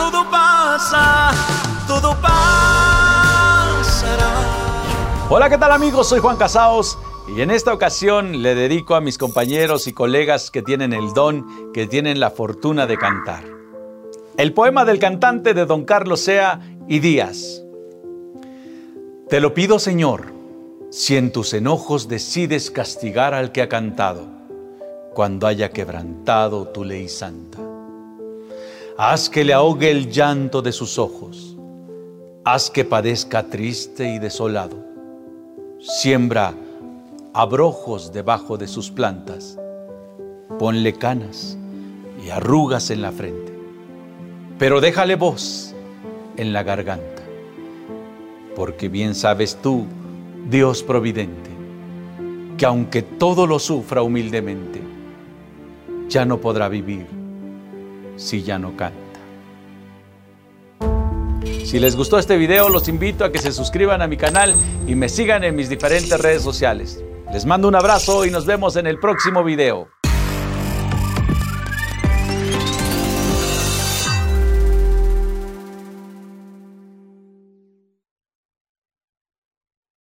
todo pasa, todo pasará. Hola, ¿qué tal amigos? Soy Juan Casaos y en esta ocasión le dedico a mis compañeros y colegas que tienen el don, que tienen la fortuna de cantar. El poema del cantante de Don Carlos Sea y Díaz. Te lo pido, Señor, si en tus enojos decides castigar al que ha cantado, cuando haya quebrantado tu ley santa. Haz que le ahogue el llanto de sus ojos, haz que padezca triste y desolado Siembra abrojos debajo de sus plantas. Ponle canas y arrugas en la frente. Pero déjale voz en la garganta. Porque bien sabes tú, Dios providente, que aunque todo lo sufra humildemente, ya no podrá vivir si ya no canta. Si les gustó este video, los invito a que se suscriban a mi canal y me sigan en mis diferentes redes sociales. Les mando un abrazo y nos vemos en el próximo video.